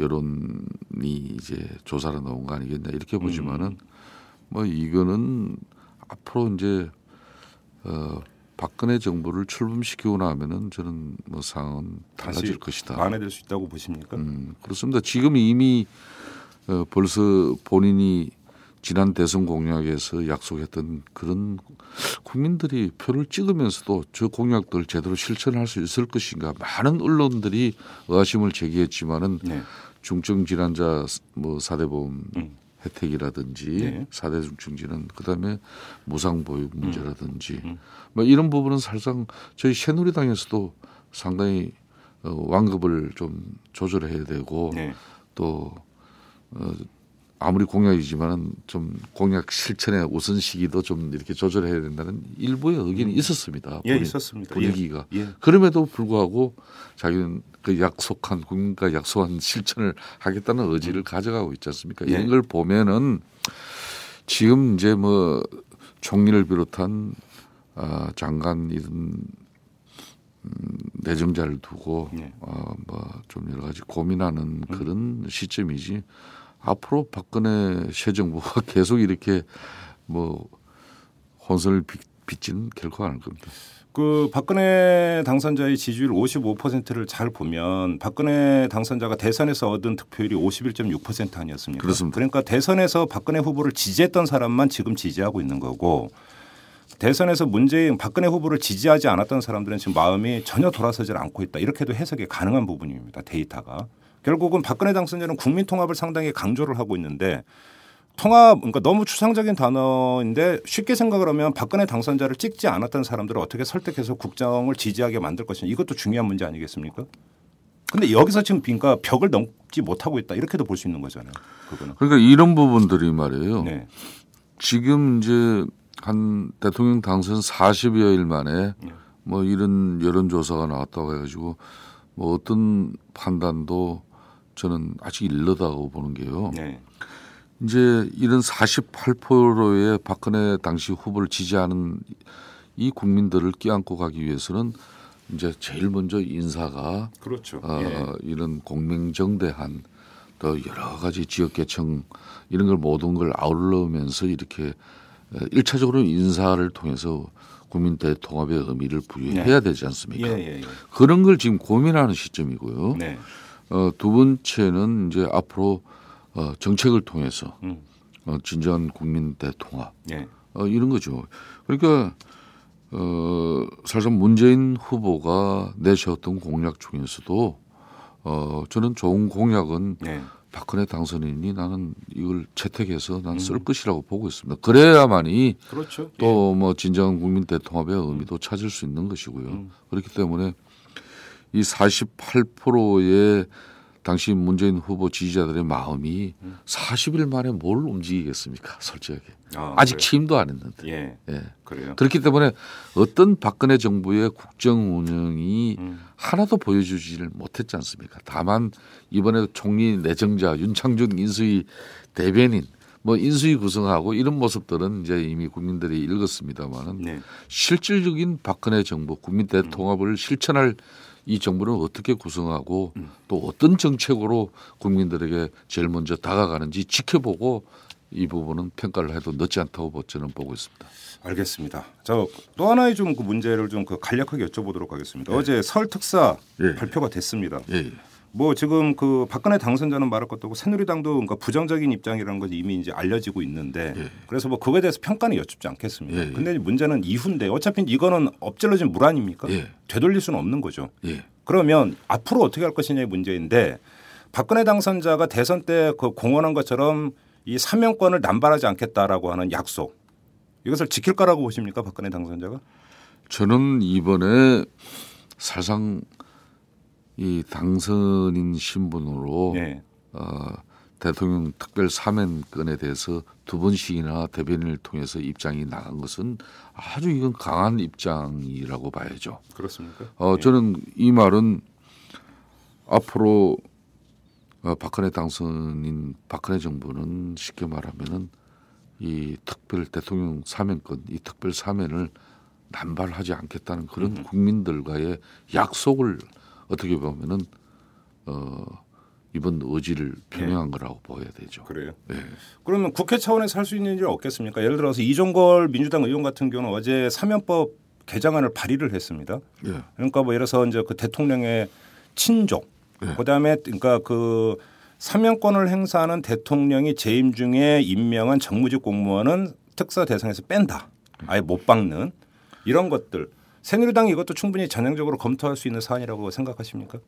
여론이 이제 조사로 나온 거 아니겠냐 이렇게 음. 보지만은 뭐 이거는 앞으로 이제 어 박근혜 정부를 출범시키고 나면은 저는 뭐 상황은 달라질 것이다. 완화될 수 있다고 보십니까? 음, 그렇습니다. 지금 이미 어, 벌써 본인이 지난 대선 공약에서 약속했던 그런 국민들이 표를 찍으면서도 저 공약들 제대로 실천할 수 있을 것인가 많은 언론들이 의아심을 제기했지만은 네. 중증 질환자 뭐 사대보험 음. 혜택이라든지 네. 사대 중증 질환 그다음에 무상 보육 문제라든지 음. 뭐 이런 부분은 사실상 저희 새누리당에서도 상당히 어, 완급을 좀 조절해야 되고 네. 또 어, 아무리 공약이지만은 좀 공약 실천의 우선 시기도 좀 이렇게 조절해야 된다는 일부의 의견이 있었습니다. 예, 분위- 있었습니다. 분위기가 예. 예. 그럼에도 불구하고 자기는 그 약속한 국민과 약속한 실천을 하겠다는 의지를 가져가고 있지 않습니까? 예. 이런 걸 보면은 지금 이제 뭐 총리를 비롯한 아, 장관 이런 음, 내정자를 두고 네. 어, 뭐 좀 여러 가지 고민하는 그런 시점이지 앞으로 박근혜 새 정부가 계속 이렇게 뭐 혼선을 빚, 빚지는 결코 않을 겁니다. 그 박근혜 당선자의 지지율 55%를 잘 보면 박근혜 당선자가 대선에서 얻은 득표율이 51.6% 아니었습니까? 그렇습니다. 그러니까 대선에서 박근혜 후보를 지지했던 사람만 지금 지지하고 있는 거고 대선에서 문재인 박근혜 후보를 지지하지 않았던 사람들은 지금 마음이 전혀 돌아서질 않고 있다. 이렇게도 해석이 가능한 부분입니다. 데이터가. 결국은 박근혜 당선자는 국민 통합을 상당히 강조를 하고 있는데 통합 그러니까 너무 추상적인 단어인데 쉽게 생각을 하면 박근혜 당선자를 찍지 않았던 사람들을 어떻게 설득해서 국정을 지지하게 만들 것이냐 이것도 중요한 문제 아니겠습니까? 근데 여기서 지금 그러니까 벽을 넘지 못하고 있다 이렇게도 볼 수 있는 거잖아요. 그거는. 그러니까 이런 부분들이 말이에요. 네. 지금 이제 한 대통령 당선 40여일 만에 네. 뭐 이런 여론조사가 나왔다고 해가지고 뭐 어떤 판단도 저는 아직 일러다고 보는 게요. 네. 이제 이런 48%의 박근혜 당시 후보를 지지하는 이 국민들을 끼안고 가기 위해서는 이제 제일 먼저 인사가 그렇죠. 어, 예. 이런 공명정대한 또 여러 가지 지역 계층 이런 걸 모든 걸 아울러면서 이렇게 어, 일차적으로 인사를 통해서 국민 대통합의 의미를 부여해야 되지 않습니까? 예, 예, 예. 그런 걸 지금 고민하는 시점이고요. 네. 어, 두 번째는 이제 앞으로 어, 정책을 통해서 음. 어, 진정한 국민 대통합 예. 어, 이런 거죠. 그러니까 어, 사실상 문재인 후보가 내세웠던 공약 중에서도 어, 저는 좋은 공약은 네. 박근혜 당선인이 나는 이걸 채택해서 난쓸 것이라고 보고 있습니다. 그래야만이 그렇죠. 또뭐 진정한 국민 대통합의 의미도 찾을 수 있는 것이고요. 그렇기 때문에 이 48%의 당시 문재인 후보 지지자들의 마음이 40일 만에 뭘 움직이겠습니까? 솔직하게. 아, 그래요? 취임도 안 했는데. 예. 예. 그래요. 그렇기 때문에 어떤 박근혜 정부의 국정 운영이 음. 하나도 보여주지를 못했지 않습니까? 다만 이번에 총리 내정자 윤창준 인수위 대변인 뭐 인수위 구성하고 이런 모습들은 이제 이미 국민들이 읽었습니다만은 네. 실질적인 박근혜 정부 국민 대통합을 실천할 이 정부를 어떻게 구성하고 또 어떤 정책으로 국민들에게 제일 먼저 다가가는지 지켜보고 이 부분은 평가를 해도 늦지 않다고 저는 보고 있습니다. 알겠습니다. 자, 또 하나의 좀 그 문제를 좀 그 간략하게 여쭤보도록 하겠습니다. 어제 설 특사 예. 발표가 됐습니다. 예, 예. 뭐 지금 그 박근혜 당선자는 말할 것도 없고 새누리당도 그러니까 부정적인 입장이라는 것이 이미 이제 알려지고 있는데 예. 그래서 뭐 그거에 대해서 평가는 여쭙지 않겠습니다. 예, 예. 근데 문제는 이후인데 어차피 이거는 엎질러진 물 아닙니까? 예. 되돌릴 수는 없는 거죠. 예. 그러면 앞으로 어떻게 할 것이냐의 문제인데 박근혜 당선자가 대선 때 그 공언한 것처럼 이 사명권을 남발하지 않겠다라고 하는 약속 이것을 지킬 거라고 보십니까 박근혜 당선자가? 저는 이번에 사상 이 당선인 신분으로 예. 어, 대통령 특별 사면권에 대해서 두 번씩이나 대변인을 통해서 입장이 나간 것은 아주 이건 강한 입장이라고 봐야죠. 그렇습니까? 어, 예. 저는 이 말은 앞으로 어, 박근혜 당선인 박근혜 정부는 쉽게 말하면은 이 특별 대통령 사면권, 이 특별 사면을 남발하지 않겠다는 그런 음. 국민들과의 약속을 어떻게 보면은 어, 이번 의지를 표명한 거라고 보아야 되죠. 그래요. 예. 그러면 국회 차원에서 할 수 있는 일 없겠습니까? 예를 들어서 이종걸 민주당 의원 같은 경우는 어제 사면법 개정안을 발의를 했습니다. 예. 그러니까 뭐 예를 들어서 이제 그 대통령의 친족, 예. 그다음에 그러니까 그 사면권을 행사하는 대통령이 재임 중에 임명한 정무직 공무원은 특사 대상에서 뺀다. 아예 못 박는 이런 것들. 새누리당이 이것도 충분히 전향적으로 검토할 수 있는 사안이라고 생각하십니까?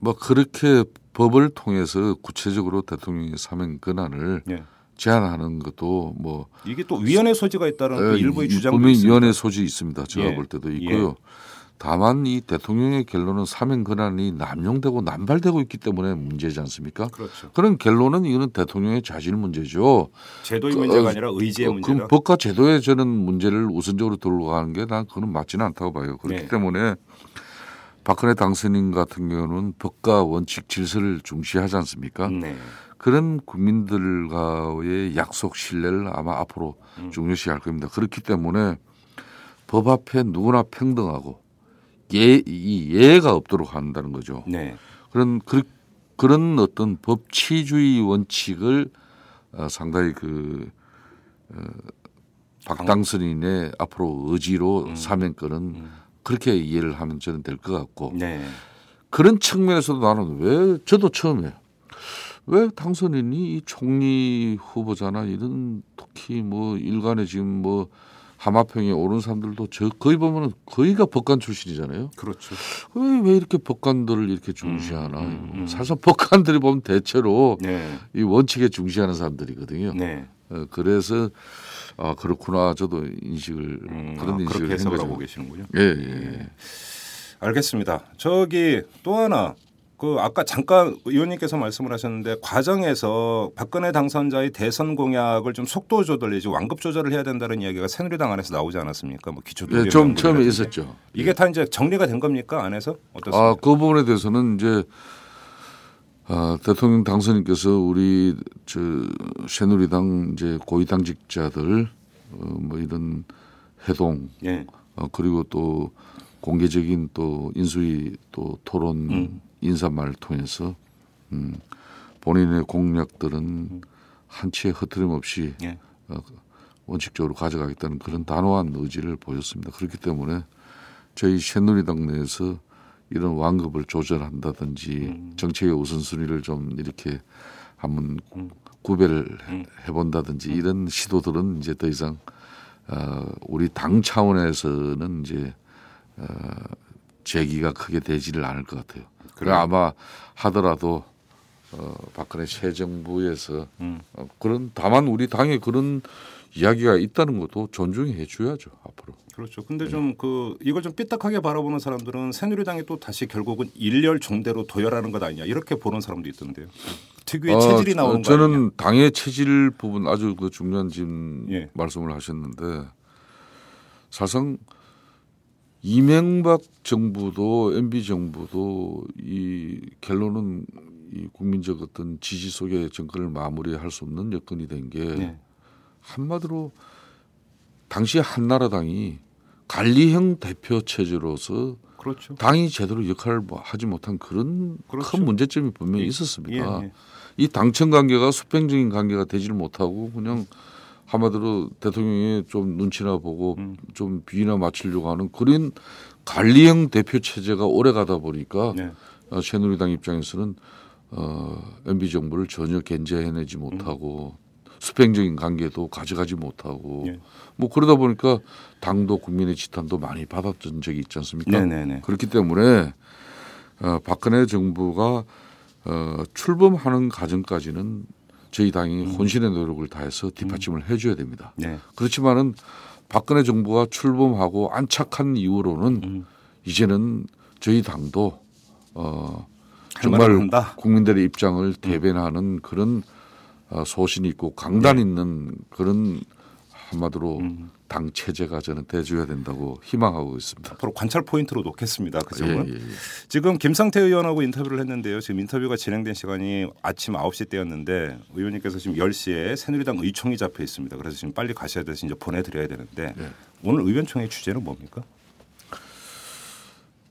뭐 그렇게 법을 통해서 구체적으로 대통령의 사면 권한을 예. 제한하는 것도 뭐 이게 또 위헌의 소지가 있다는 또 어, 일부의 이- 주장도 있습니다. 위원회 소지 있습니다. 제가 예. 볼 때도 있고요. 예. 다만 이 대통령의 결론은 사면 권한이 남용되고 남발되고 있기 때문에 문제지 않습니까? 그렇죠. 그런 결론은 이거는 대통령의 자질 문제죠. 제도의 그, 문제가 어, 아니라 의지의 어, 문제다. 그럼 법과 제도의 저는 문제를 우선적으로 들고 가는 게 난 그건 맞지는 않다고 봐요. 그렇기 네. 때문에 박근혜 당선인 같은 경우는 법과 원칙 질서를 중시하지 않습니까? 네. 그런 국민들과의 약속 신뢰를 아마 앞으로 음. 중요시할 겁니다. 그렇기 때문에 법 앞에 누구나 평등하고 예, 이 예가 없도록 한다는 거죠. 네. 그런 그, 그런 어떤 법치주의 원칙을 어, 상당히 그 어, 박당선인의 앞으로 의지로 음. 사면권은 그렇게 이해를 하면 저는 될 것 같고 네. 그런 측면에서도 나는 왜 저도 처음에 왜 당선인이 이 총리 후보자나 이런 특히 뭐 일간에 지금 뭐 하마평에 오른 사람들도 저 거의 보면은 거의가 법관 출신이잖아요. 그렇죠. 왜, 왜 이렇게 법관들을 이렇게 중시하나? 음, 음, 음. 사실 법관들이 보면 대체로 네. 이 원칙에 중시하는 사람들이거든요. 네. 어, 그래서 아 그렇구나 저도 인식을 음, 그런 아, 인식을 그렇게 한 해석을. 하고 계시는군요. 예, 예. 알겠습니다. 저기 또 하나 그 아까 잠깐 의원님께서 말씀을 하셨는데 과정에서 박근혜 당선자의 대선 공약을 좀 속도 조절 내지 완급 조절을 해야 된다는 이야기가 새누리당 안에서 나오지 않았습니까? 뭐 기초 예, 좀 처음에 있었죠. 이게 다 이제 정리가 된 겁니까 안에서 어떻습니까? 아, 그 부분에 대해서는 이제 아, 대통령 당선인께서 우리 저 새누리당 이제 고위 당직자들 어, 뭐 이런 회동 예. 어, 그리고 또 공개적인 또 인수위 또 토론 음. 인사말을 통해서 음, 본인의 공약들은 한 치의 흐트림 없이 예. 어, 원칙적으로 가져가겠다는 그런 단호한 의지를 보였습니다. 그렇기 때문에 저희 새누리당 내에서 이런 완급을 조절한다든지 음. 정책의 우선순위를 좀 이렇게 한번 음. 구별을 해본다든지 이런 시도들은 이제 더 이상 어, 우리 당 차원에서는 이제 어, 제기가 크게 되지를 않을 것 같아요. 그래? 아마 하더라도 어, 박근혜 새 정부에서 음. 어, 그런 다만 우리 당에 그런 이야기가 있다는 것도 존중해 줘야죠 앞으로. 그렇죠. 근데 좀그 이걸 좀 삐딱하게 바라보는 사람들은 새누리당이 또 다시 결국은 일렬 종대로 도열하는 것 아니냐 이렇게 보는 사람도 있던데요. 특유의 어, 체질이 나오는 거 저는 아니냐. 당의 체질 부분 아주 그 중요한 지금 예. 말씀을 하셨는데 사실상 이명박 정부도 MB 정부도 이 결론은 이 국민적 어떤 지지 속에 정권을 마무리할 수 없는 여건이 된게 네. 한마디로 당시 한나라당이 관리형 대표 체제로서 그렇죠. 당이 제대로 역할을 뭐 하지 못한 그런 그렇죠. 큰 문제점이 분명히 예. 있었습니다. 예, 예. 이 당청 관계가 수평적인 관계가 되지를 못하고 그냥 한마디로 대통령이 좀 눈치나 보고 음. 좀 비위나 맞추려고 하는 그런 관리형 대표 체제가 오래 가다 보니까 네. 어, 새누리당 입장에서는 어, MB 정부를 전혀 견제해내지 못하고 수평적인 관계도 가져가지 못하고 예. 뭐 그러다 보니까 당도 국민의 지탄도 많이 받았던 적이 있지 않습니까? 네네네. 그렇기 때문에 어, 박근혜 정부가 어, 출범하는 과정까지는 저희 당이 혼신의 노력을 다해서 뒷받침을 해줘야 됩니다. 네. 그렇지만은 박근혜 정부가 출범하고 안착한 이후로는 음. 이제는 저희 당도 어, 정말. 국민들의 입장을 대변하는 그런 어, 소신 있고 강단 있는 그런 한마디로 음. 당 체제가 저는 돼줘야 된다고 희망하고 있습니다. 앞으로 관찰 포인트로 놓겠습니다. 그 점은. 예, 예, 예. 지금 김상태 의원하고 인터뷰를 했는데요. 지금 인터뷰가 진행된 시간이 아침 9시 때였는데 의원님께서 지금 10시에 새누리당 의총이 잡혀 있습니다. 그래서 지금 빨리 가셔야 돼서 이제 보내드려야 되는데 네. 오늘 의원총회 주제는 뭡니까?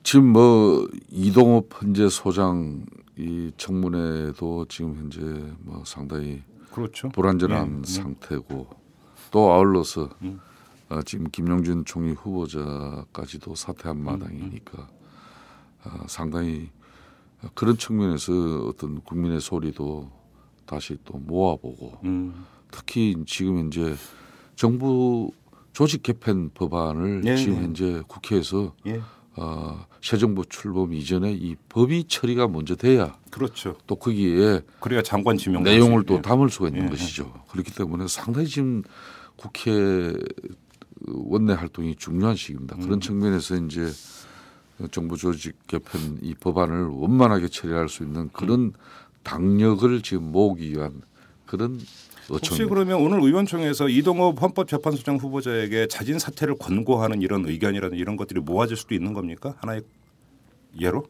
지금 뭐 이동업 현재 소장 이 청문회도 지금 현재 뭐 상당히 그렇죠. 불안전한 예, 예. 상태고 또 아울러서 음. 어, 지금 김용준 총리 후보자까지도 사퇴한 음, 마당이니까 어, 상당히 그런 측면에서 어떤 국민의 소리도 다시 또 모아보고 음. 특히 지금 현재 정부 조직 개편 법안을 예, 지금 예. 현재 국회에서 예. 어, 새 정부 출범 이전에 이 법이 처리가 먼저 돼야 그렇죠. 또 거기에 그래야 장관 지명 내용을 또 예. 담을 수가 있는 예, 것이죠. 그렇기 때문에 상당히 지금 국회 원내 활동이 중요한 시기입니다. 음. 그런 측면에서 이제 정부 조직 개편 이 법안을 원만하게 처리할 수 있는 그런 당력을 지금 모으기 위한 그런 혹시 어청입니다. 그러면 오늘 의원총회에서 이동업 헌법재판소장 후보자에게 자진 사퇴를 권고하는 이런 의견이라든 이런 것들이 모아질 수도 있는 겁니까? 하나의 예로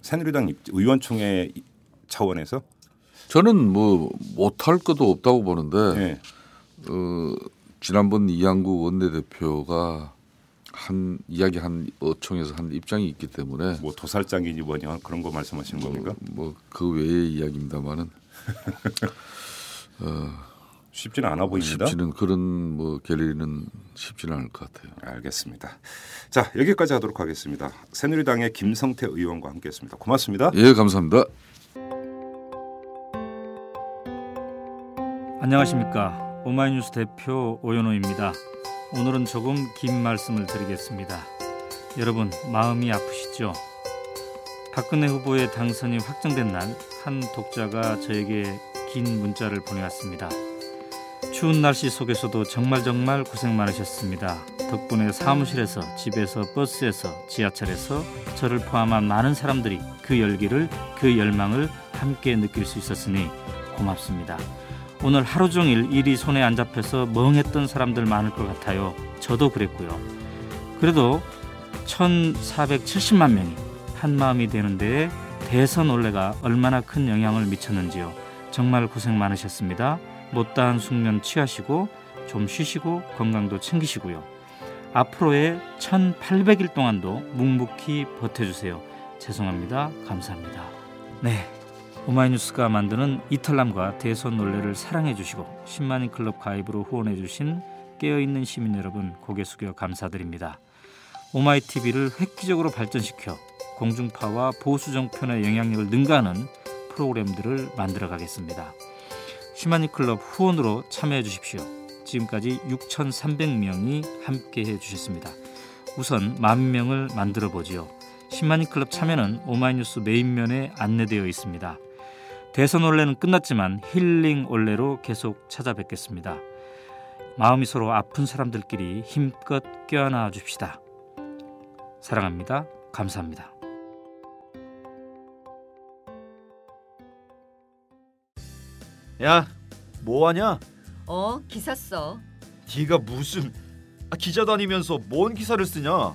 새누리당 입- 의원총회 차원에서 저는 뭐 못할 것도 없다고 보는데 예. 어, 지난번 이양구 원내대표가 한 이야기 한 어총에서 한 입장이 있기 때문에 뭐 도살장이니 뭐냐 그런 거 말씀하시는 겁니까? 뭐 그 외의 이야기입니다만은 쉽지는 않아 보입니다. 쉽지는 그런 뭐 결의는 쉽지는 않을 것 같아요. 알겠습니다. 자 여기까지 하도록 하겠습니다. 새누리당의 김성태 의원과 함께했습니다. 고맙습니다. 예, 감사합니다. 안녕하십니까 오마이뉴스 대표 오연호입니다. 오늘은 조금 긴 말씀을 드리겠습니다. 여러분 마음이 아프시죠? 박근혜 후보의 당선이 확정된 날 한 독자가 저에게 긴 문자를 보내왔습니다. 추운 날씨 속에서도 정말 정말 고생 많으셨습니다. 덕분에 사무실에서 집에서 버스에서 지하철에서 저를 포함한 많은 사람들이 그 열기를 그 열망을 함께 느낄 수 있었으니 고맙습니다. 오늘 하루 종일 일이 손에 안 잡혀서 멍했던 사람들 많을 것 같아요. 저도 그랬고요. 그래도 1,470만 명이 한 마음이 되는데 대선 올레가 얼마나 큰 영향을 미쳤는지요. 정말 고생 많으셨습니다. 못다한 숙면 취하시고 좀 쉬시고 건강도 챙기시고요. 앞으로의 1800일 동안도 묵묵히 버텨주세요. 죄송합니다. 감사합니다. 네. 오마이뉴스가 만드는 이탈남과 대선 논례를 사랑해 주시고 10만인 클럽 가입으로 후원해 주신 깨어있는 시민 여러분 고개 숙여 감사드립니다. 오마이TV를 획기적으로 발전시켜 공중파와 보수 정편의 영향력을 능가하는 프로그램들을 만들어 가겠습니다. 10만인 클럽 후원으로 참여해 주십시오. 지금까지 6,300명이 함께 해 주셨습니다. 우선 만 명을 만들어 보지요. 10만인 클럽 참여는 오마이뉴스 메인면에 안내되어 있습니다. 대선 원래는 끝났지만 힐링 원래로 계속 찾아뵙겠습니다. 마음이 서로 아픈 사람들끼리 힘껏 껴안아 줍시다. 사랑합니다. 감사합니다. 야, 뭐 하냐? 어, 기사 써. 네가 무슨 아, 기자도 아니면서 뭔 기사를 쓰냐?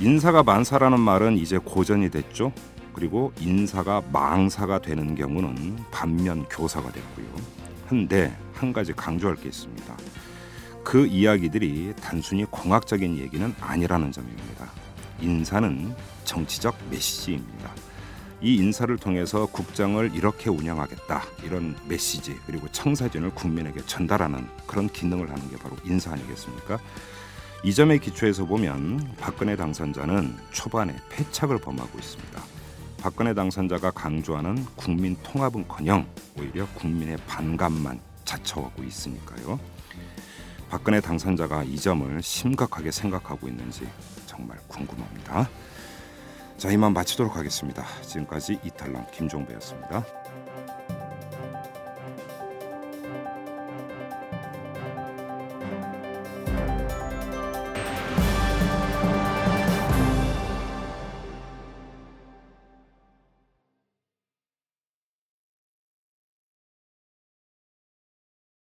인사가 만사라는 말은 이제 고전이 됐죠. 그리고 인사가 망사가 되는 경우는 반면 교사가 됐고요. 한데 한 가지 강조할 게 있습니다. 그 이야기들이 단순히 공학적인 얘기는 아니라는 점입니다. 인사는 정치적 메시지입니다. 이 인사를 통해서 국정을 이렇게 운영하겠다 이런 메시지 그리고 청사진을 국민에게 전달하는 그런 기능을 하는 게 바로 인사 아니겠습니까? 이 점에 기초해서 보면 박근혜 당선자는 초반에 패착을 범하고 있습니다. 박근혜 당선자가 강조하는 국민 통합은커녕 오히려 국민의 반감만 자처하고 있으니까요. 박근혜 당선자가 이 점을 심각하게 생각하고 있는지 정말 궁금합니다. 자 이만 마치도록 하겠습니다. 지금까지 이탈남 김종배였습니다.